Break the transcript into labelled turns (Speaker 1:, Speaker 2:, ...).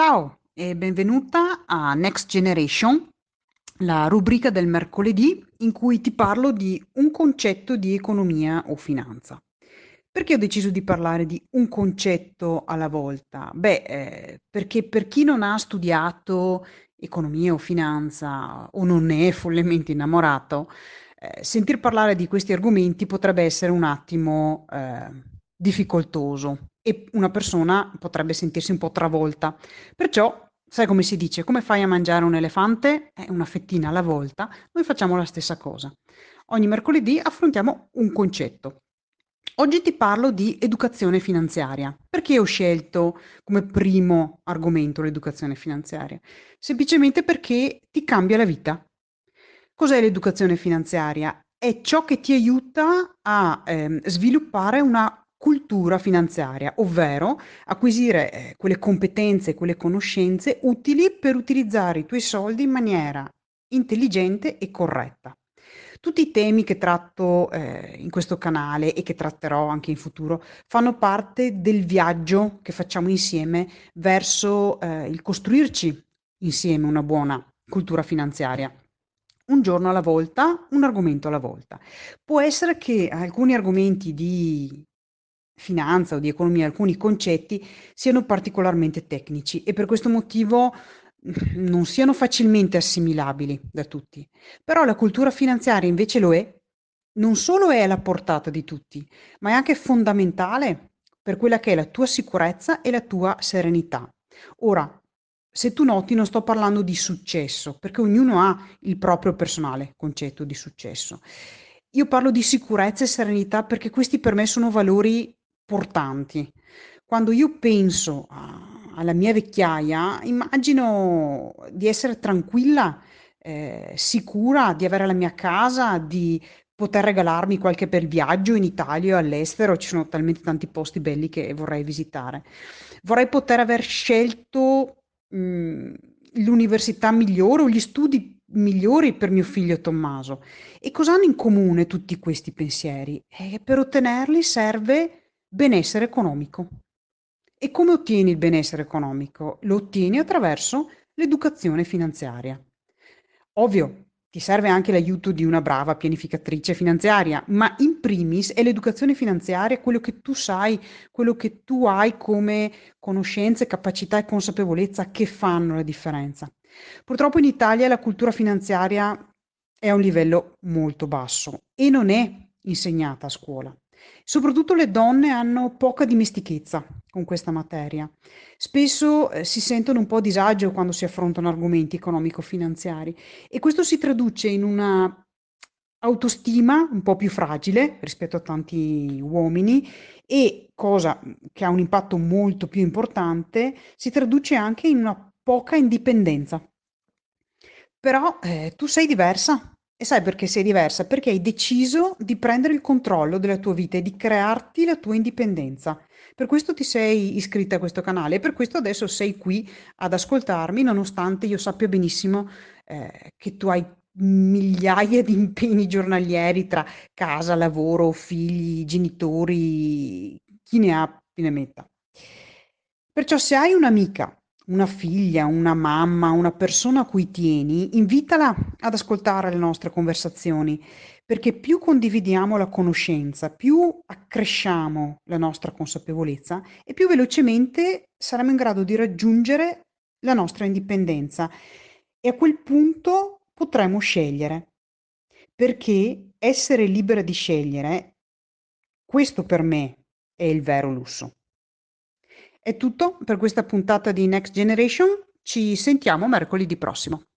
Speaker 1: Ciao e benvenuta a Next Generation, la rubrica del mercoledì in cui ti parlo di un concetto di economia o finanza. Perché ho deciso di parlare di un concetto alla volta? Beh, eh, perché per chi non ha studiato economia o finanza o non ne è follemente innamorato, eh, sentir parlare di questi argomenti potrebbe essere un attimo eh, difficoltoso e una persona potrebbe sentirsi un po' travolta. Perciò, sai come si dice, come fai a mangiare un elefante? È una fettina alla volta. Noi facciamo la stessa cosa. Ogni mercoledì affrontiamo un concetto. Oggi ti parlo di educazione finanziaria. Perché ho scelto come primo argomento l'educazione finanziaria? Semplicemente perché ti cambia la vita. Cos'è l'educazione finanziaria? È ciò che ti aiuta a eh, sviluppare una cultura finanziaria, ovvero acquisire eh, quelle competenze, quelle conoscenze utili per utilizzare i tuoi soldi in maniera intelligente e corretta. Tutti i temi che tratto eh, in questo canale e che tratterò anche in futuro fanno parte del viaggio che facciamo insieme verso eh, il costruirci insieme una buona cultura finanziaria. Un giorno alla volta, un argomento alla volta. Può essere che alcuni argomenti di finanza o di economia, alcuni concetti siano particolarmente tecnici e per questo motivo non siano facilmente assimilabili da tutti. Però la cultura finanziaria invece lo è, non solo è alla portata di tutti, ma è anche fondamentale per quella che è la tua sicurezza e la tua serenità. Ora, se tu noti, non sto parlando di successo, perché ognuno ha il proprio personale concetto di successo. Io parlo di sicurezza e serenità perché questi per me sono valori portanti. Quando io penso a, alla mia vecchiaia, immagino di essere tranquilla, eh, sicura di avere la mia casa, di poter regalarmi qualche bel viaggio in Italia o all'estero, ci sono talmente tanti posti belli che vorrei visitare. Vorrei poter aver scelto mh, l'università migliore o gli studi migliori per mio figlio Tommaso. E cosa hanno in comune tutti questi pensieri? Eh, per ottenerli serve Benessere economico. E come ottieni il benessere economico? Lo ottieni attraverso l'educazione finanziaria. Ovvio, ti serve anche l'aiuto di una brava pianificatrice finanziaria, ma in primis è l'educazione finanziaria quello che tu sai, quello che tu hai come conoscenze, capacità e consapevolezza che fanno la differenza. Purtroppo in Italia la cultura finanziaria è a un livello molto basso e non è insegnata a scuola. Soprattutto le donne hanno poca dimestichezza con questa materia. Spesso eh, si sentono un po' a disagio quando si affrontano argomenti economico-finanziari e questo si traduce in una autostima un po' più fragile rispetto a tanti uomini e, cosa che ha un impatto molto più importante, si traduce anche in una poca indipendenza. Però eh, tu sei diversa, e sai perché sei diversa? Perché hai deciso di prendere il controllo della tua vita e di crearti la tua indipendenza. Per questo ti sei iscritta a questo canale e per questo adesso sei qui ad ascoltarmi, nonostante io sappia benissimo eh, che tu hai migliaia di impegni giornalieri tra casa, lavoro, figli, genitori, chi ne ha più ne metta. Perciò se hai un'amica una figlia, una mamma, una persona a cui tieni, invitala ad ascoltare le nostre conversazioni, perché più condividiamo la conoscenza, più accresciamo la nostra consapevolezza e più velocemente saremo in grado di raggiungere la nostra indipendenza e a quel punto potremo scegliere, perché essere libera di scegliere, questo per me è il vero lusso. È tutto per questa puntata di Next Generation, ci sentiamo mercoledì prossimo.